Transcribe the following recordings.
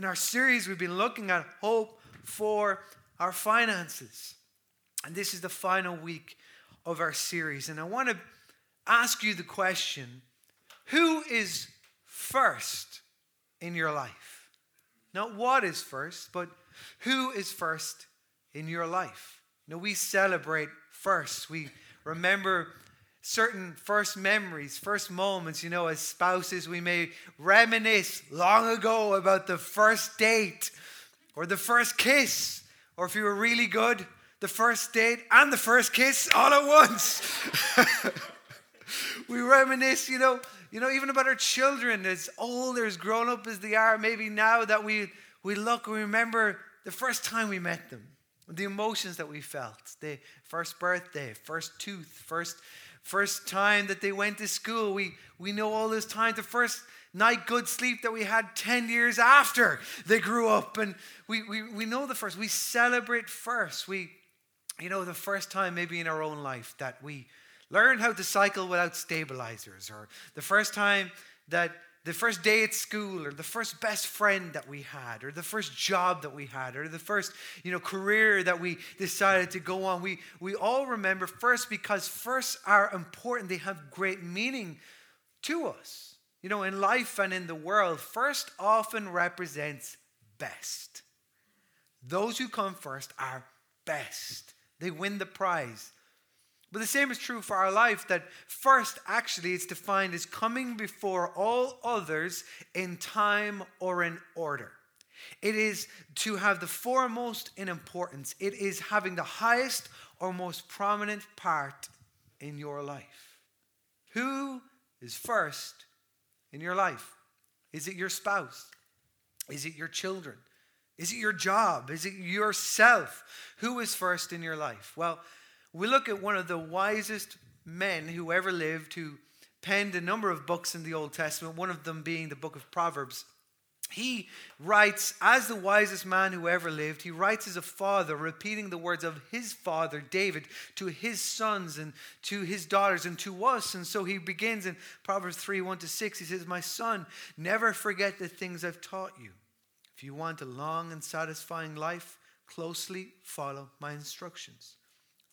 In our series, we've been looking at hope for our finances. And this is the final week of our series. And I want to ask you the question who is first in your life? Not what is first, but who is first in your life? You we celebrate first. We remember certain first memories, first moments, you know, as spouses, we may reminisce long ago about the first date or the first kiss, or if you were really good, the first date and the first kiss all at once. we reminisce, you know, you know, even about our children, as old or as grown up as they are, maybe now that we, we look, we remember the first time we met them, the emotions that we felt, the first birthday, first tooth, first first time that they went to school. We, we know all this time, the first night good sleep that we had 10 years after they grew up. And we, we, we know the first. We celebrate first. We, you know, the first time maybe in our own life that we learned how to cycle without stabilizers, or the first time that the first day at school or the first best friend that we had or the first job that we had or the first you know career that we decided to go on. We we all remember first because first are important. They have great meaning to us. You know in life and in the world first often represents best. Those who come first are best. They win the prize but the same is true for our life that first, actually, it's defined as coming before all others in time or in order. It is to have the foremost in importance, it is having the highest or most prominent part in your life. Who is first in your life? Is it your spouse? Is it your children? Is it your job? Is it yourself? Who is first in your life? Well, we look at one of the wisest men who ever lived, who penned a number of books in the Old Testament, one of them being the book of Proverbs. He writes, as the wisest man who ever lived, he writes as a father, repeating the words of his father, David, to his sons and to his daughters and to us. And so he begins in Proverbs 3 1 to 6. He says, My son, never forget the things I've taught you. If you want a long and satisfying life, closely follow my instructions.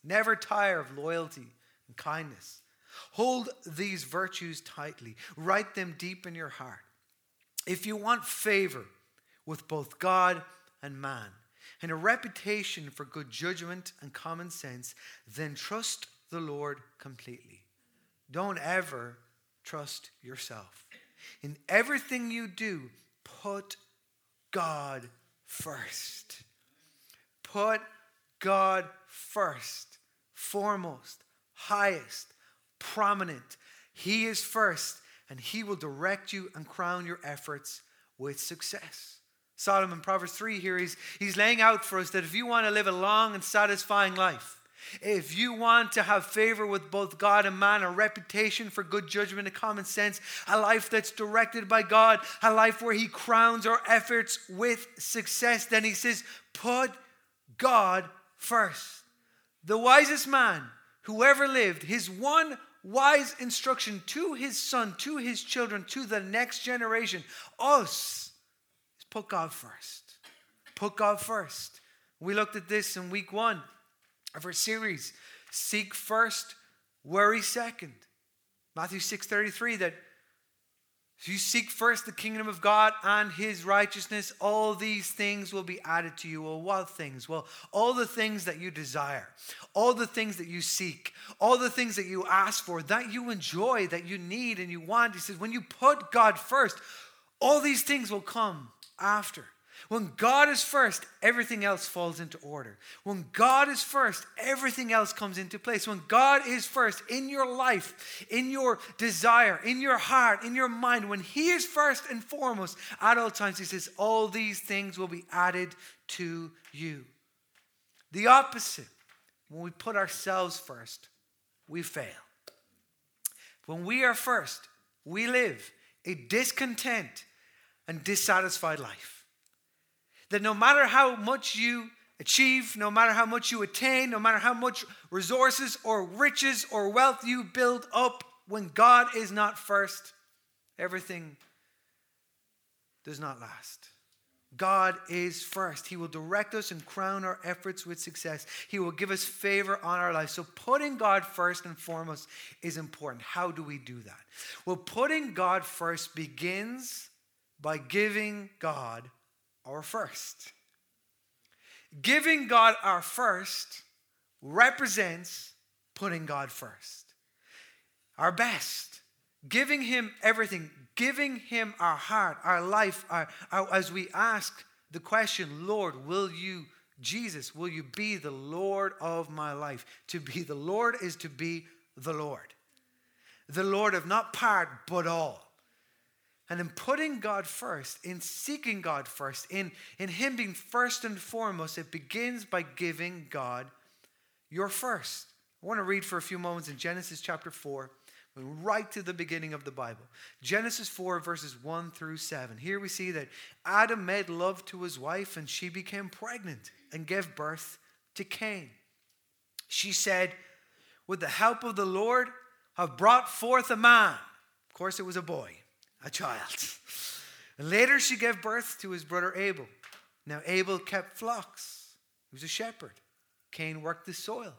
Never tire of loyalty and kindness. Hold these virtues tightly, write them deep in your heart. If you want favor with both God and man, and a reputation for good judgment and common sense, then trust the Lord completely. Don't ever trust yourself. In everything you do, put God first. Put God first foremost, highest, prominent. He is first, and He will direct you and crown your efforts with success. Solomon, Proverbs 3 here, he's, he's laying out for us that if you want to live a long and satisfying life, if you want to have favor with both God and man, a reputation for good judgment and common sense, a life that's directed by God, a life where He crowns our efforts with success, then He says, put God first. The wisest man who ever lived, his one wise instruction to his son, to his children, to the next generation, us, is put God first. Put God first. We looked at this in week one of our series. Seek first, worry second. Matthew 6:33 that if you seek first the kingdom of God and his righteousness, all these things will be added to you. Well, what things? Well, all the things that you desire, all the things that you seek, all the things that you ask for, that you enjoy, that you need and you want. He says, when you put God first, all these things will come after. When God is first, everything else falls into order. When God is first, everything else comes into place. When God is first in your life, in your desire, in your heart, in your mind, when He is first and foremost at all times, He says, all these things will be added to you. The opposite, when we put ourselves first, we fail. When we are first, we live a discontent and dissatisfied life. That no matter how much you achieve, no matter how much you attain, no matter how much resources or riches or wealth you build up, when God is not first, everything does not last. God is first. He will direct us and crown our efforts with success. He will give us favor on our lives. So, putting God first and foremost is important. How do we do that? Well, putting God first begins by giving God our first. Giving God our first represents putting God first. Our best. Giving Him everything, giving Him our heart, our life, our, our, as we ask the question, Lord, will you, Jesus, will you be the Lord of my life? To be the Lord is to be the Lord. The Lord of not part, but all. And in putting God first, in seeking God first, in, in Him being first and foremost, it begins by giving God your first. I want to read for a few moments in Genesis chapter 4 right to the beginning of the Bible. Genesis 4, verses 1 through 7. Here we see that Adam made love to his wife, and she became pregnant and gave birth to Cain. She said, With the help of the Lord, I've brought forth a man. Of course, it was a boy, a child. And later she gave birth to his brother Abel. Now, Abel kept flocks, he was a shepherd. Cain worked the soil.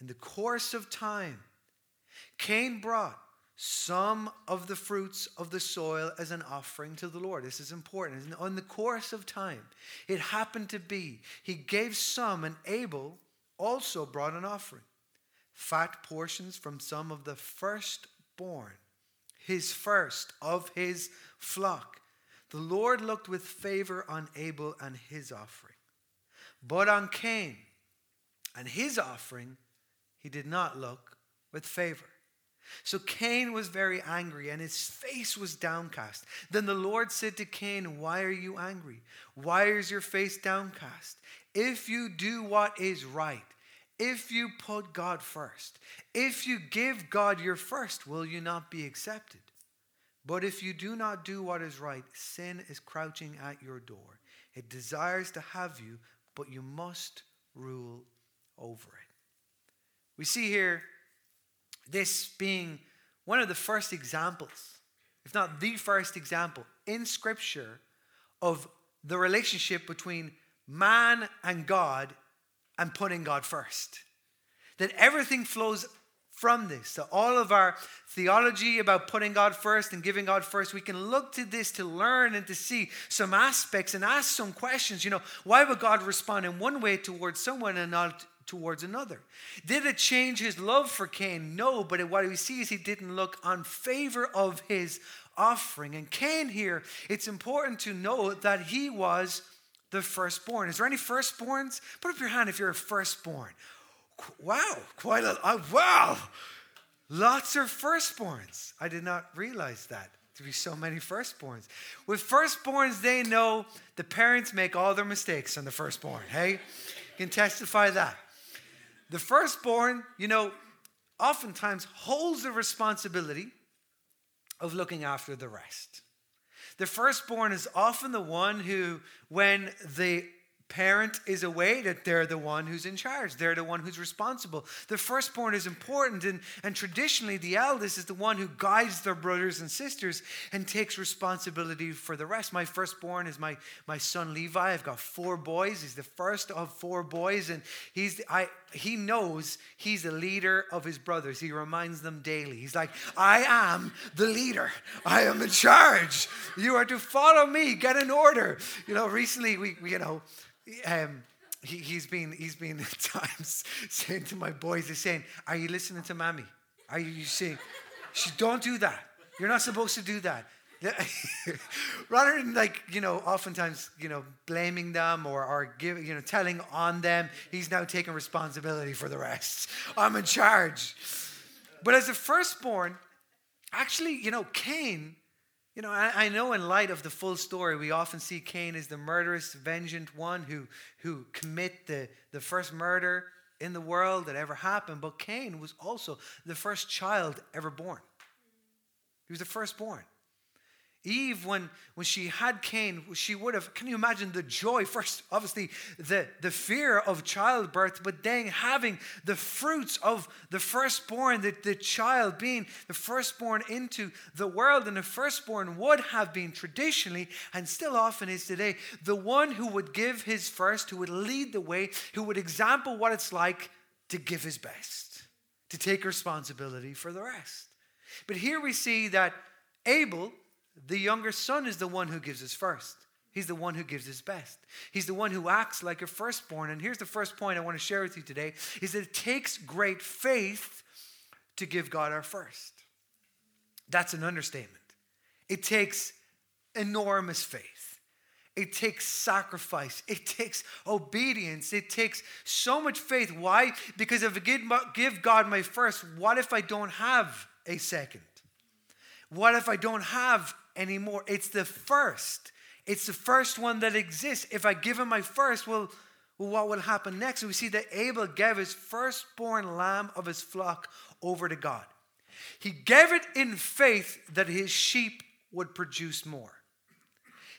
In the course of time, Cain brought some of the fruits of the soil as an offering to the Lord. This is important. And the course of time, it happened to be he gave some, and Abel also brought an offering fat portions from some of the firstborn, his first of his flock. The Lord looked with favor on Abel and his offering. But on Cain and his offering, he did not look with favor. So Cain was very angry and his face was downcast. Then the Lord said to Cain, Why are you angry? Why is your face downcast? If you do what is right, if you put God first, if you give God your first, will you not be accepted? But if you do not do what is right, sin is crouching at your door. It desires to have you, but you must rule over it. We see here this being one of the first examples, if not the first example in Scripture of the relationship between man and God and putting God first. That everything flows from this. So, all of our theology about putting God first and giving God first, we can look to this to learn and to see some aspects and ask some questions. You know, why would God respond in one way towards someone and not towards another. Did it change his love for Cain? No, but what we see is he didn't look on favor of his offering. And Cain here, it's important to know that he was the firstborn. Is there any firstborns? Put up your hand if you're a firstborn. Wow, quite a uh, wow. Lots of firstborns. I did not realize that to be so many firstborns. With firstborns, they know the parents make all their mistakes on the firstborn. Hey, you can testify that. The firstborn, you know, oftentimes holds the responsibility of looking after the rest. The firstborn is often the one who, when the parent is away, that they're the one who's in charge. They're the one who's responsible. The firstborn is important, and, and traditionally, the eldest is the one who guides their brothers and sisters and takes responsibility for the rest. My firstborn is my, my son Levi. I've got four boys. He's the first of four boys, and he's the, I, he knows he's the leader of his brothers. He reminds them daily. He's like, I am the leader. I am in charge. You are to follow me. Get in order. You know, recently we, we you know, um, he, has been he's been at times saying to my boys, he's saying, "Are you listening to mommy? Are you, you saying, she don't do that? You're not supposed to do that." Rather than like you know, oftentimes you know, blaming them or or giving you know, telling on them, he's now taking responsibility for the rest. I'm in charge. But as a firstborn, actually, you know, Cain you know, I, I, know in light of the full story, we often see Cain as the murderous, vengeant one who, who commit the, the first murder in the world that ever happened. But Cain was also the first child ever born. He was the firstborn. Eve, when, when she had Cain, she would have, can you imagine the joy? First, obviously, the, the fear of childbirth, but then having the fruits of the firstborn, the, the child being the firstborn into the world. And the firstborn would have been traditionally, and still often is today, the one who would give his first, who would lead the way, who would example what it's like to give his best, to take responsibility for the rest. But here we see that Abel, the younger son is the one who gives his first. He's the one who gives his best. He's the one who acts like a firstborn. And here's the first point I want to share with you today is that it takes great faith to give God our first. That's an understatement. It takes enormous faith. It takes sacrifice. It takes obedience. It takes so much faith. Why? Because if I give God my first, what if I don't have a second? What if I don't have anymore? It's the first. It's the first one that exists. If I give him my first, well, well what will happen next? We see that Abel gave his firstborn lamb of his flock over to God. He gave it in faith that his sheep would produce more.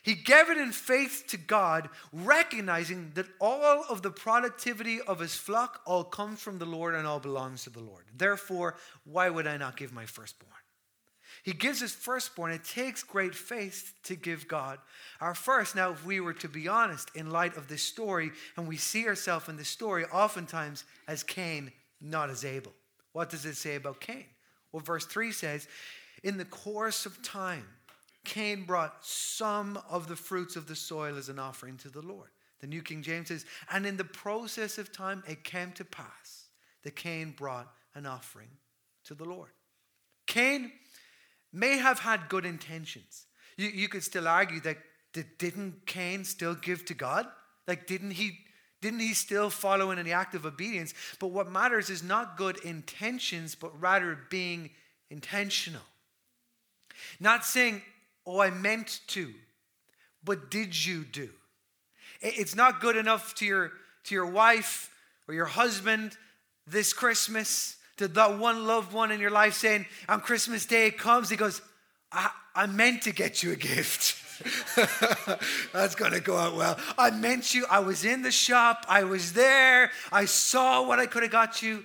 He gave it in faith to God, recognizing that all of the productivity of his flock all comes from the Lord and all belongs to the Lord. Therefore, why would I not give my firstborn? He gives his firstborn. It takes great faith to give God our first. Now, if we were to be honest, in light of this story, and we see ourselves in this story oftentimes as Cain, not as Abel. What does it say about Cain? Well, verse 3 says, In the course of time, Cain brought some of the fruits of the soil as an offering to the Lord. The New King James says, And in the process of time, it came to pass that Cain brought an offering to the Lord. Cain may have had good intentions. You, you could still argue that, that didn't Cain still give to God? Like, didn't he, didn't he still follow in the act of obedience? But what matters is not good intentions, but rather being intentional. Not saying, oh, I meant to, but did you do? It's not good enough to your, to your wife or your husband this Christmas to that one loved one in your life saying, on Christmas Day it comes, he goes, I, I meant to get you a gift. That's going to go out well. I meant you. I was in the shop. I was there. I saw what I could have got you,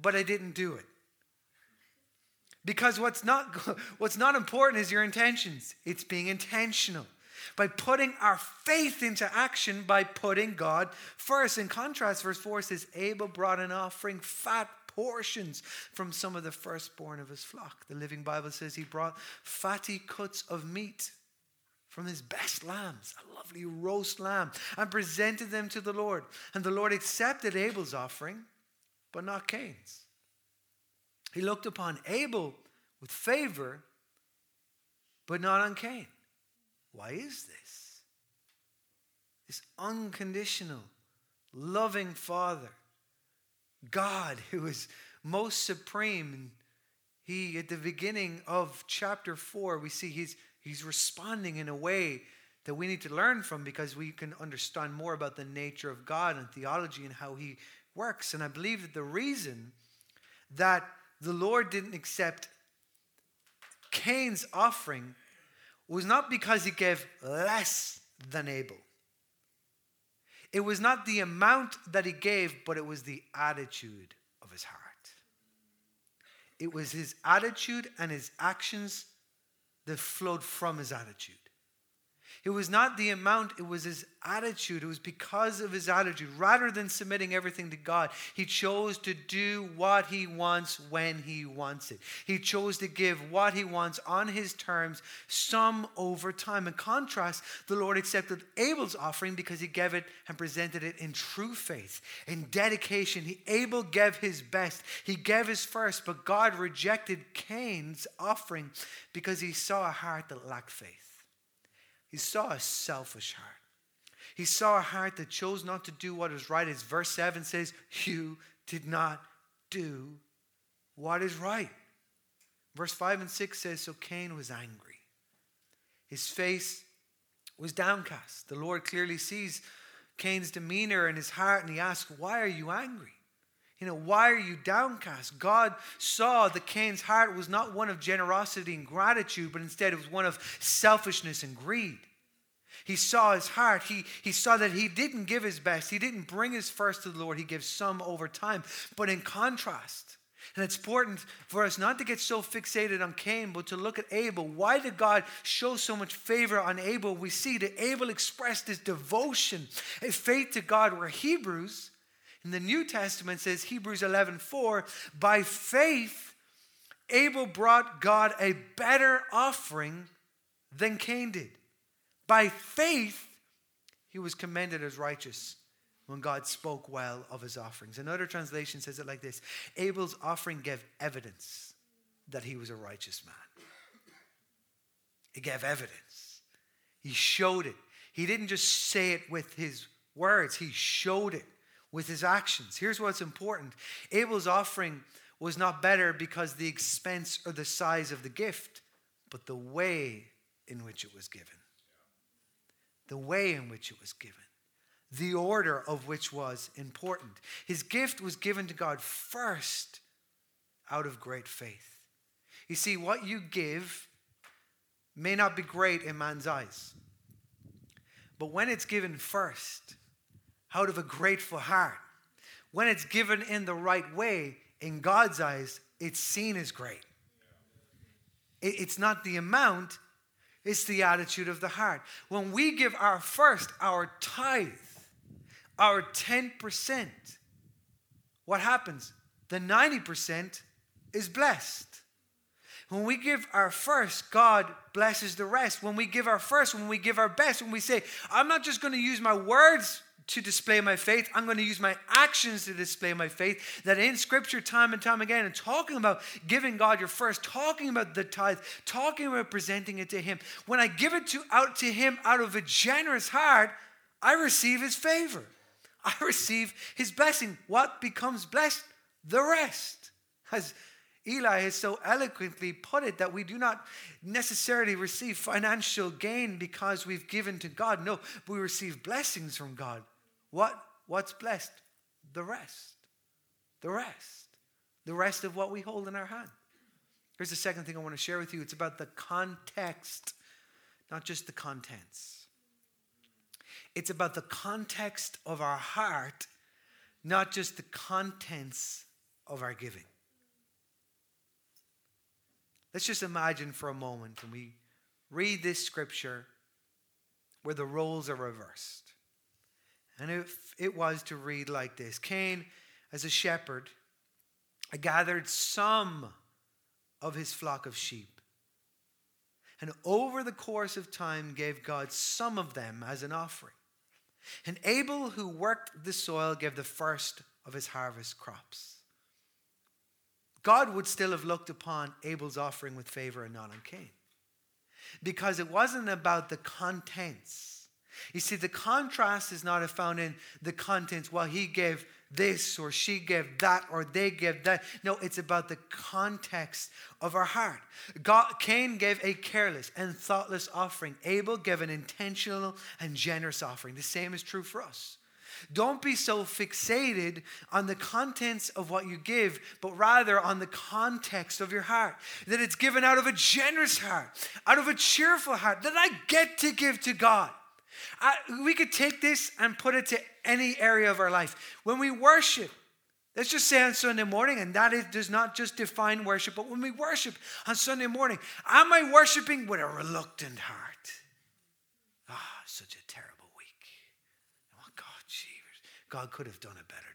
but I didn't do it. Because what's not, what's not important is your intentions. It's being intentional. By putting our faith into action, by putting God first. In contrast, verse 4 says, Abel brought an offering, fat portions from some of the firstborn of his flock. The Living Bible says he brought fatty cuts of meat from his best lambs, a lovely roast lamb, and presented them to the Lord. And the Lord accepted Abel's offering, but not Cain's. He looked upon Abel with favor, but not on Cain. Why is this? This unconditional, loving Father God who is most supreme. He, at the beginning of chapter 4, we see he's, he's responding in a way that we need to learn from because we can understand more about the nature of God and theology and how he works. And I believe that the reason that the Lord didn't accept Cain's offering was not because he gave less than Abel. It was not the amount that he gave, but it was the attitude of his heart. It was his attitude and his actions that flowed from his attitude. It was not the amount, it was his attitude. It was because of his attitude. Rather than submitting everything to God, he chose to do what he wants when he wants it. He chose to give what he wants on his terms, some over time. In contrast, the Lord accepted Abel's offering because he gave it and presented it in true faith, in dedication. He Abel gave his best, he gave his first, but God rejected Cain's offering because he saw a heart that lacked faith. He saw a selfish heart. He saw a heart that chose not to do what is right. As verse 7 says, You did not do what is right. Verse 5 and 6 says, So Cain was angry. His face was downcast. The Lord clearly sees Cain's demeanor and his heart, and he asks, Why are you angry? You know, why are you downcast? God saw that Cain's heart was not one of generosity and gratitude, but instead it was one of selfishness and greed. He saw his heart. He, he saw that he didn't give his best. He didn't bring his first to the Lord. He gives some over time. But in contrast, and it's important for us not to get so fixated on Cain, but to look at Abel. Why did God show so much favor on Abel? We see that Abel expressed his devotion and faith to God, where Hebrews in the New Testament says, Hebrews 11 4, by faith, Abel brought God a better offering than Cain did. By faith, he was commended as righteous when God spoke well of his offerings. Another translation says it like this Abel's offering gave evidence that he was a righteous man. It gave evidence. He showed it. He didn't just say it with his words, he showed it with his actions. Here's what's important Abel's offering was not better because the expense or the size of the gift, but the way in which it was given. The way in which it was given. The order of which was important. His gift was given to God first out of great faith. You see, what you give may not be great in man's eyes, but when it's given first, out of a grateful heart. When it's given in the right way, in God's eyes, it's seen as great. It's not the amount, it's the attitude of the heart. When we give our first, our tithe, our 10%, what happens? The 90% is blessed. When we give our first, God blesses the rest. When we give our first, when we give our best, when we say, I'm not just going to use my words to display my faith. I'm going to use my actions to display my faith. That in Scripture, time and time again, and talking about giving God your first, talking about the tithe, talking about presenting it to Him. When I give it to out to Him out of a generous heart, I receive His favor. I receive His blessing. What becomes blessed? The rest. As Eli has so eloquently put it that we do not necessarily receive financial gain because we've given to God. No, we receive blessings from God. What? What's blessed? The rest. The rest. The rest of what we hold in our hand. Here's the second thing I want to share with you it's about the context, not just the contents. It's about the context of our heart, not just the contents of our giving. Let's just imagine for a moment and we read this scripture where the roles are reversed. And if it was to read like this Cain, as a shepherd, gathered some of his flock of sheep. And over the course of time, gave God some of them as an offering. And Abel, who worked the soil, gave the first of his harvest crops. God would still have looked upon Abel's offering with favor and not on Cain. Because it wasn't about the contents you see, the contrast is not found in the contents. Well, he gave this or she gave that or they gave that. No, it's about the context of our heart. God, Cain gave a careless and thoughtless offering. Abel gave an intentional and generous offering. The same is true for us. Don't be so fixated on the contents of what you give, but rather on the context of your heart. That it's given out of a generous heart, out of a cheerful heart, that I get to give to God. I, we could take this and put it to any area of our life. When we worship, let's just say on Sunday morning, and that is, does not just define worship, but when we worship on Sunday morning, am I worshiping with a reluctant heart? Ah, oh, such a terrible week. Oh, God, Jesus. God could have done a better.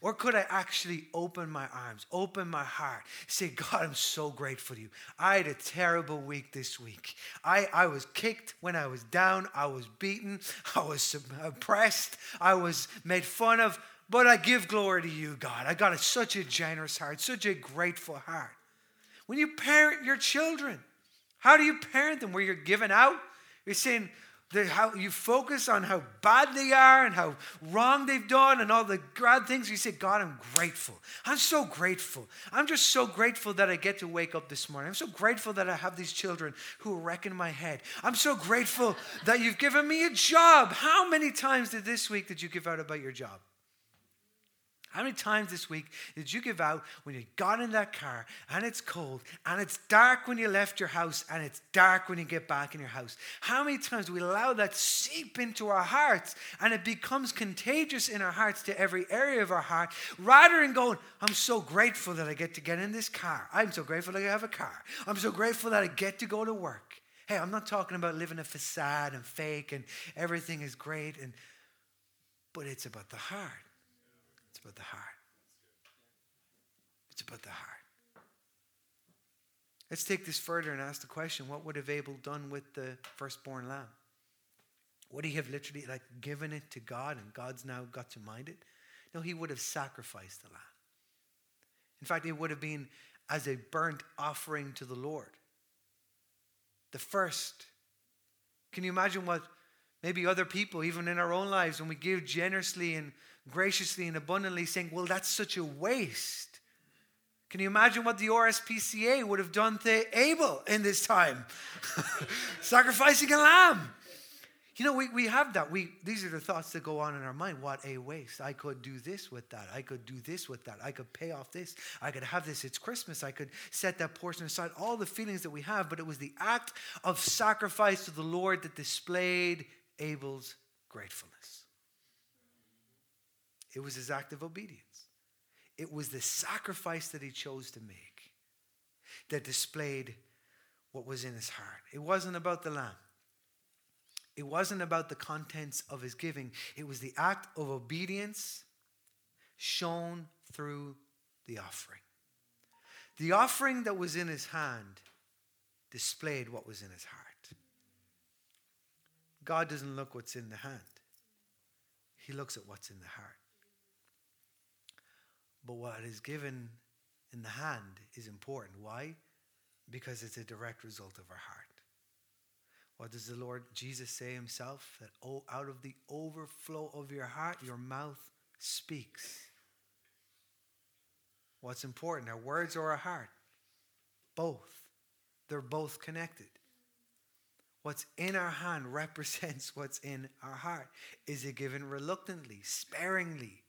Or could I actually open my arms, open my heart, say, God, I'm so grateful to you. I had a terrible week this week. I, I was kicked when I was down, I was beaten, I was oppressed, I was made fun of, but I give glory to you, God. I got a, such a generous heart, such a grateful heart. When you parent your children, how do you parent them? Where you're giving out? You're saying, the, how you focus on how bad they are and how wrong they've done and all the bad things. You say, God, I'm grateful. I'm so grateful. I'm just so grateful that I get to wake up this morning. I'm so grateful that I have these children who are wrecking my head. I'm so grateful that you've given me a job. How many times did this week did you give out about your job? How many times this week did you give out when you got in that car and it's cold and it's dark when you left your house and it's dark when you get back in your house? How many times do we allow that seep into our hearts and it becomes contagious in our hearts to every area of our heart rather than going, I'm so grateful that I get to get in this car. I'm so grateful that I have a car. I'm so grateful that I get to go to work. Hey, I'm not talking about living a facade and fake and everything is great and but it's about the heart. It's about the heart. It's about the heart. Let's take this further and ask the question what would have Abel done with the firstborn lamb? Would he have literally like given it to God and God's now got to mind it? No, he would have sacrificed the lamb. In fact, it would have been as a burnt offering to the Lord. The first. Can you imagine what maybe other people, even in our own lives, when we give generously and graciously and abundantly, saying, Well, that's such a waste. Can you imagine what the RSPCA would have done to Abel in this time? Sacrificing a lamb. You know, we, we have that. We, these are the thoughts that go on in our mind. What a waste. I could do this with that. I could do this with that. I could pay off this. I could have this. It's Christmas. I could set that portion aside. All the feelings that we have, but it was the act of sacrifice to the Lord that displayed Abel's gratefulness. It was his act of obedience. It was the sacrifice that he chose to make that displayed what was in his heart. It wasn't about the lamb. It wasn't about the contents of his giving. It was the act of obedience shown through the offering. The offering that was in his hand displayed what was in his heart. God doesn't look what's in the hand, He looks at what's in the heart. But what is given in the hand is important. Why? Because it's a direct result of our heart. What does the Lord Jesus say himself? That oh, out of the overflow of your heart, your mouth speaks. What's important, our words or our heart? Both. They're both connected. What's in our hand represents what's in our heart. Is it given reluctantly, sparingly,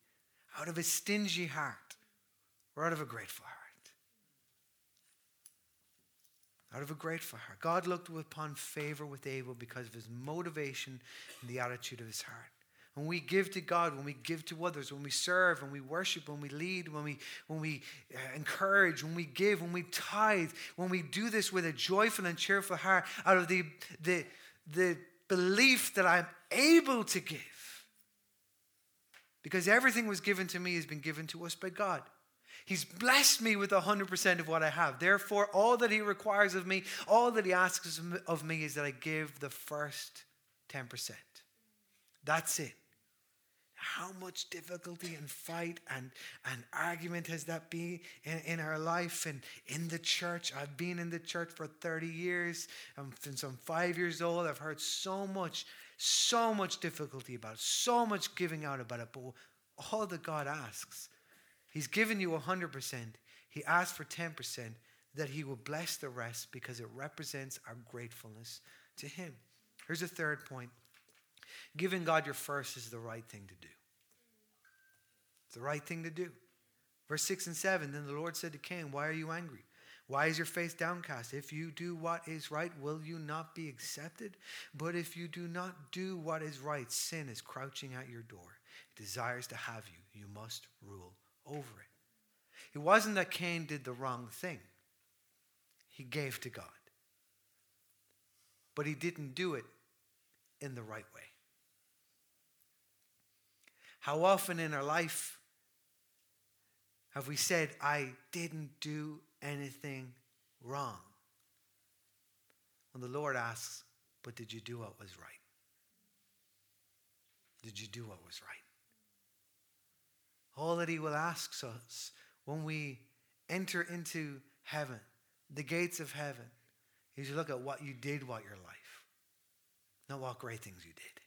out of a stingy heart, or out of a grateful heart? Out of a grateful heart. God looked upon favor with Abel because of his motivation and the attitude of his heart. When we give to God, when we give to others, when we serve, when we worship, when we lead, when we, when we uh, encourage, when we give, when we tithe, when we do this with a joyful and cheerful heart, out of the, the, the belief that I'm able to give. Because everything was given to me has been given to us by God. He's blessed me with 100% of what I have. Therefore, all that He requires of me, all that He asks of me is that I give the first 10%. That's it. How much difficulty and fight and, and argument has that been in, in our life and in the church? I've been in the church for 30 years. I'm, since I'm five years old, I've heard so much, so much difficulty about it, so much giving out about it. But all that God asks, He's given you 100%. He asks for 10% that He will bless the rest because it represents our gratefulness to Him. Here's a third point Giving God your first is the right thing to do. It's the right thing to do. Verse 6 and 7 Then the Lord said to Cain, Why are you angry? Why is your face downcast? If you do what is right, will you not be accepted? But if you do not do what is right, sin is crouching at your door. It desires to have you. You must rule over it. It wasn't that Cain did the wrong thing, he gave to God. But he didn't do it in the right way. How often in our life have we said, I didn't do anything wrong? When the Lord asks, But did you do what was right? Did you do what was right? All that He will ask us when we enter into heaven, the gates of heaven, is to look at what you did while your life, not what great things you did.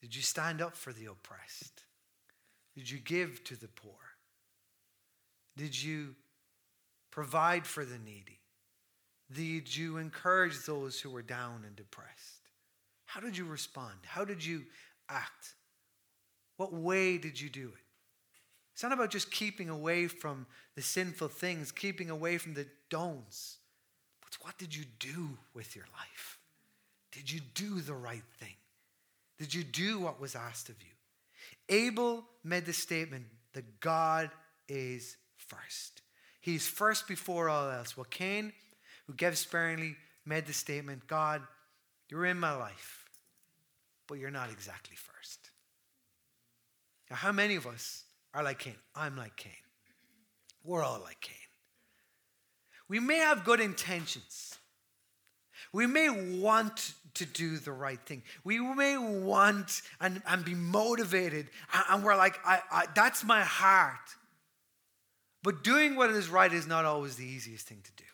Did you stand up for the oppressed? Did you give to the poor? Did you provide for the needy? Did you encourage those who were down and depressed? How did you respond? How did you act? What way did you do it? It's not about just keeping away from the sinful things, keeping away from the don'ts. But what did you do with your life? Did you do the right thing? Did you do what was asked of you? Abel made the statement that God is first. He's first before all else. Well, Cain, who gave sparingly, made the statement God, you're in my life, but you're not exactly first. Now, how many of us are like Cain? I'm like Cain. We're all like Cain. We may have good intentions. We may want to do the right thing. We may want and, and be motivated. And we're like, I, I, that's my heart. But doing what is right is not always the easiest thing to do.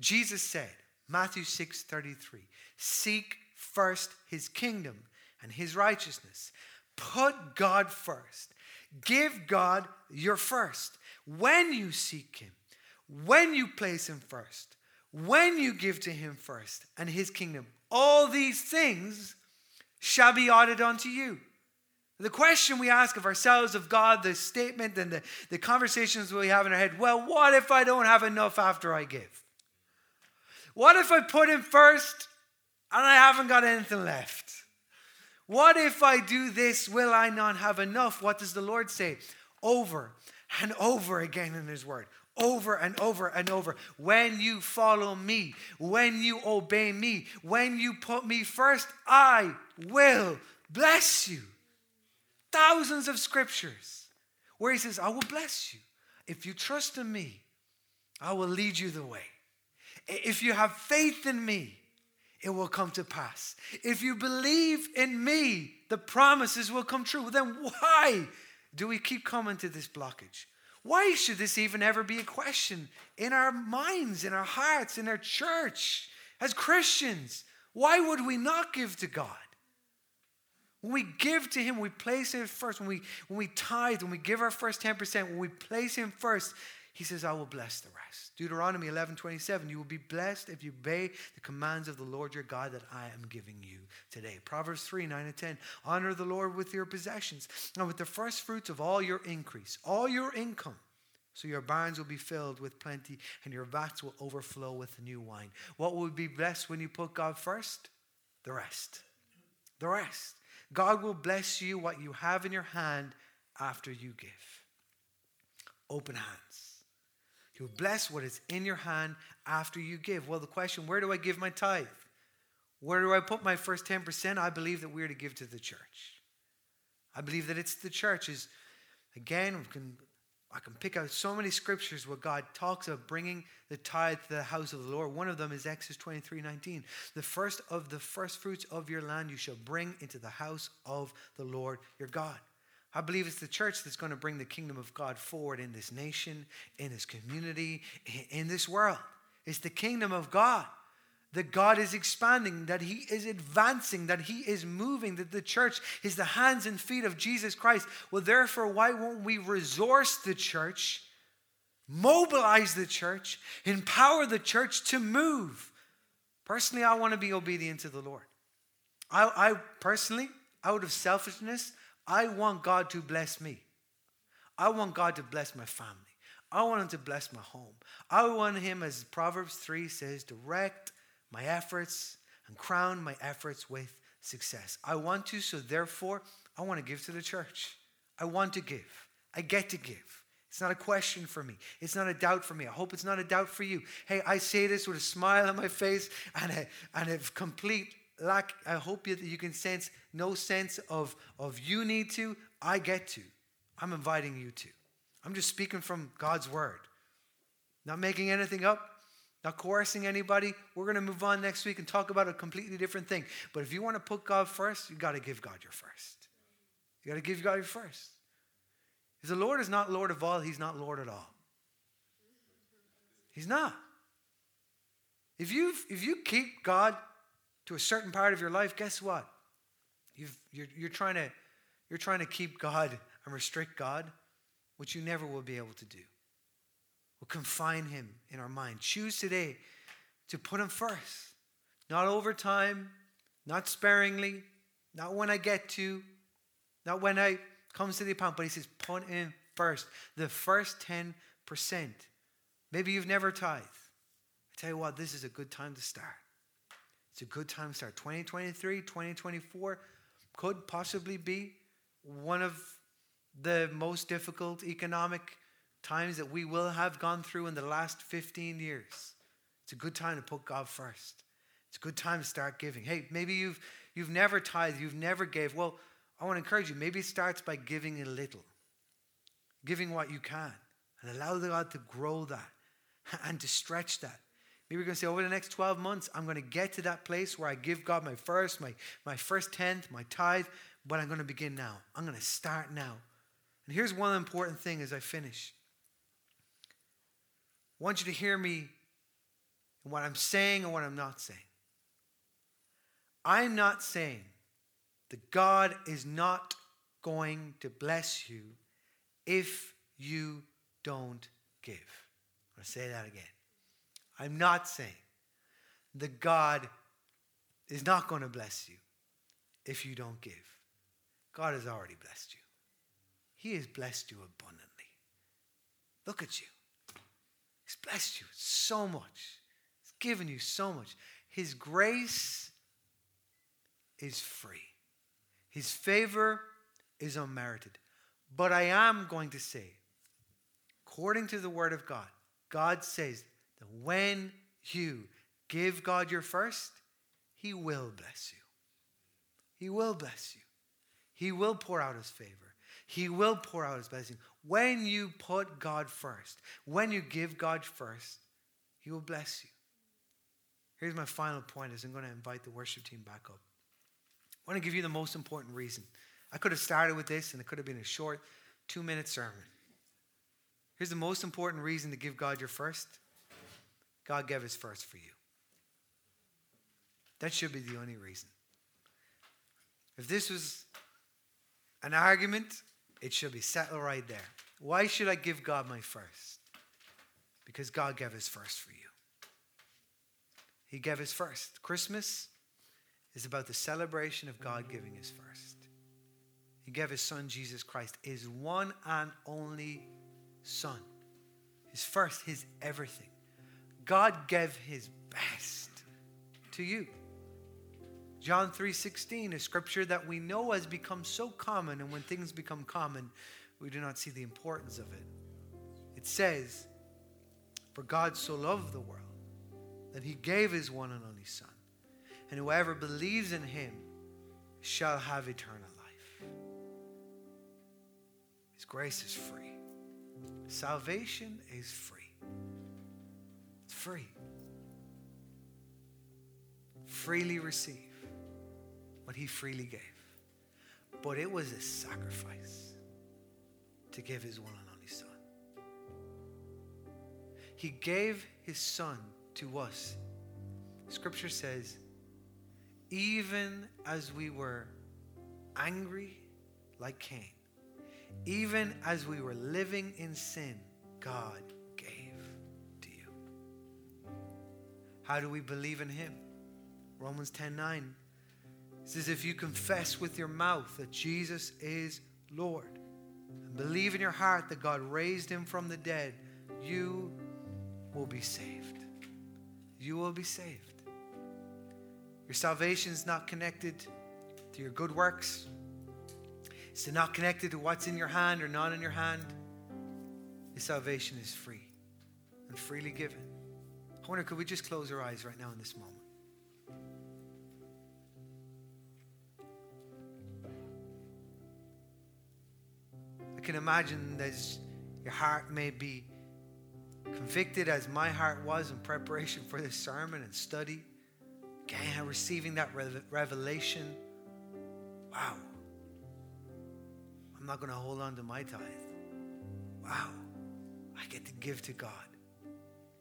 Jesus said, Matthew 6 33, seek first his kingdom and his righteousness. Put God first. Give God your first. When you seek him, when you place him first, when you give to him first and his kingdom, all these things shall be added unto you. The question we ask of ourselves, of God, the statement and the, the conversations we have in our head well, what if I don't have enough after I give? What if I put him first and I haven't got anything left? What if I do this? Will I not have enough? What does the Lord say? Over and over again in His Word over and over and over. When you follow me, when you obey me, when you put me first, I will bless you. Thousands of scriptures where he says, I will bless you. If you trust in me, I will lead you the way. If you have faith in me, it will come to pass. If you believe in me, the promises will come true. Then why do we keep coming to this blockage? Why should this even ever be a question in our minds, in our hearts, in our church as Christians? Why would we not give to God? When we give to Him, we place Him first. When we, when we tithe, when we give our first 10%, when we place Him first, He says, I will bless the rest. Deuteronomy 11 27, you will be blessed if you obey the commands of the Lord your God that I am giving you today. Proverbs 3 9 and 10, honor the Lord with your possessions and with the first fruits of all your increase, all your income. So your barns will be filled with plenty and your vats will overflow with new wine. What will be blessed when you put God first? The rest. The rest. God will bless you what you have in your hand after you give. Open hands. He will bless what is in your hand after you give. Well, the question where do I give my tithe? Where do I put my first 10%? I believe that we're to give to the church. I believe that it's the church is, again, we can I can pick out so many scriptures where God talks of bringing the tithe to the house of the Lord. One of them is Exodus 23 19. The first of the first fruits of your land you shall bring into the house of the Lord your God. I believe it's the church that's going to bring the kingdom of God forward in this nation, in this community, in this world. It's the kingdom of God that God is expanding, that He is advancing, that He is moving, that the church is the hands and feet of Jesus Christ. Well, therefore, why won't we resource the church, mobilize the church, empower the church to move? Personally, I want to be obedient to the Lord. I, I personally, out of selfishness, I want God to bless me. I want God to bless my family. I want Him to bless my home. I want Him, as Proverbs 3 says, direct my efforts and crown my efforts with success. I want to, so therefore, I want to give to the church. I want to give. I get to give. It's not a question for me. It's not a doubt for me. I hope it's not a doubt for you. Hey, I say this with a smile on my face and a, and a complete lack. I hope you, you can sense no sense of, of you need to. I get to. I'm inviting you to. I'm just speaking from God's word. Not making anything up, not coercing anybody. We're going to move on next week and talk about a completely different thing. But if you want to put God first, you got to give God your first. You got to give God your first. Because the Lord is not Lord of all, He's not Lord at all. He's not. If you if you keep God to a certain part of your life, guess what? You've, you're, you're, trying to, you're trying to keep God and restrict God, which you never will be able to do. We'll confine him in our mind. Choose today to put him first. Not over time, not sparingly, not when I get to, not when I comes to the account, but he says, put him first, the first 10%. Maybe you've never tithed. I tell you what, this is a good time to start. It's a good time to start. 2023, 2024 could possibly be one of the most difficult economic times that we will have gone through in the last 15 years. It's a good time to put God first. It's a good time to start giving. Hey, maybe you've you've never tithed, you've never gave. Well, I want to encourage you. Maybe it starts by giving a little, giving what you can, and allow God to grow that and to stretch that. Maybe you're going to say, over the next 12 months, I'm going to get to that place where I give God my first, my, my first tenth, my tithe, but I'm going to begin now. I'm going to start now. And here's one important thing as I finish. I want you to hear me and what I'm saying and what I'm not saying. I'm not saying that God is not going to bless you if you don't give. I'm going to say that again. I'm not saying that God is not going to bless you if you don't give. God has already blessed you. He has blessed you abundantly. Look at you. He's blessed you so much He's given you so much. His grace is free, His favor is unmerited. But I am going to say, according to the Word of God, God says that when you give God your first, He will bless you. He will bless you. He will pour out His favor. He will pour out His blessing. When you put God first, when you give God first, He will bless you. Here's my final point as I'm going to invite the worship team back up. I want to give you the most important reason. I could have started with this and it could have been a short two minute sermon. Here's the most important reason to give God your first God gave his first for you. That should be the only reason. If this was an argument, it should be settled right there. Why should I give God my first? Because God gave his first for you. He gave his first. Christmas is about the celebration of God giving his first. He gave his son, Jesus Christ, his one and only son. His first, his everything. God gave his best to you. John 3:16, a scripture that we know has become so common and when things become common, we do not see the importance of it. It says, "For God so loved the world that he gave his one and only Son. And whoever believes in him shall have eternal life. His grace is free. Salvation is free. It's free. Freely receive what he freely gave. But it was a sacrifice to give his one and only Son. He gave his Son to us. Scripture says, even as we were angry like Cain, even as we were living in sin, God gave to you. How do we believe in Him? Romans 10 9 says, If you confess with your mouth that Jesus is Lord, and believe in your heart that God raised Him from the dead, you will be saved you will be saved. Your salvation is not connected to your good works. It's not connected to what's in your hand or not in your hand. Your salvation is free and freely given. I wonder, could we just close our eyes right now in this moment? I can imagine that your heart may be convicted as my heart was in preparation for this sermon and study. Again, receiving that revelation. Wow. I'm not going to hold on to my tithe. Wow. I get to give to God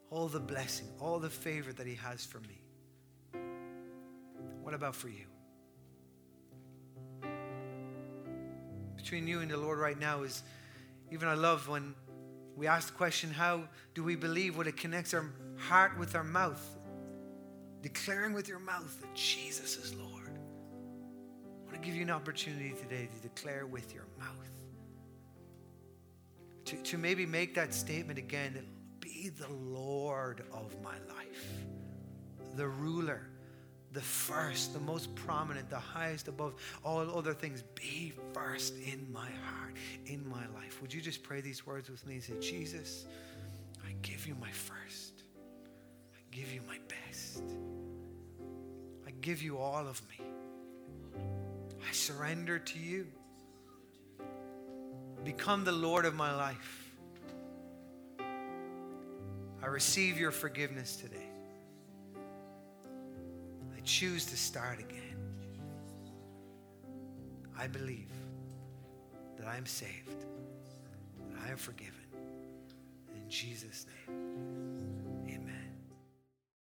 all the blessing, all the favor that He has for me. What about for you? Between you and the Lord right now is even I love when we ask the question how do we believe when it connects our heart with our mouth? Declaring with your mouth that Jesus is Lord. I want to give you an opportunity today to declare with your mouth. to, to maybe make that statement again be the Lord of my life, the ruler, the first, the most prominent, the highest above all other things. Be first in my heart, in my life. Would you just pray these words with me say, Jesus, I give you my first, I give you my best, I give you all of me. I surrender to you. Become the Lord of my life. I receive your forgiveness today. Choose to start again. I believe that I am saved, that I am forgiven. In Jesus' name.